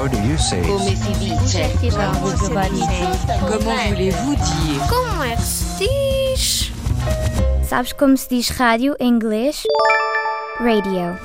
How do you say? Come si dice? Comment voulez-vous dire? Como é que se diz? Sabes como se diz rádio em inglês? Radio.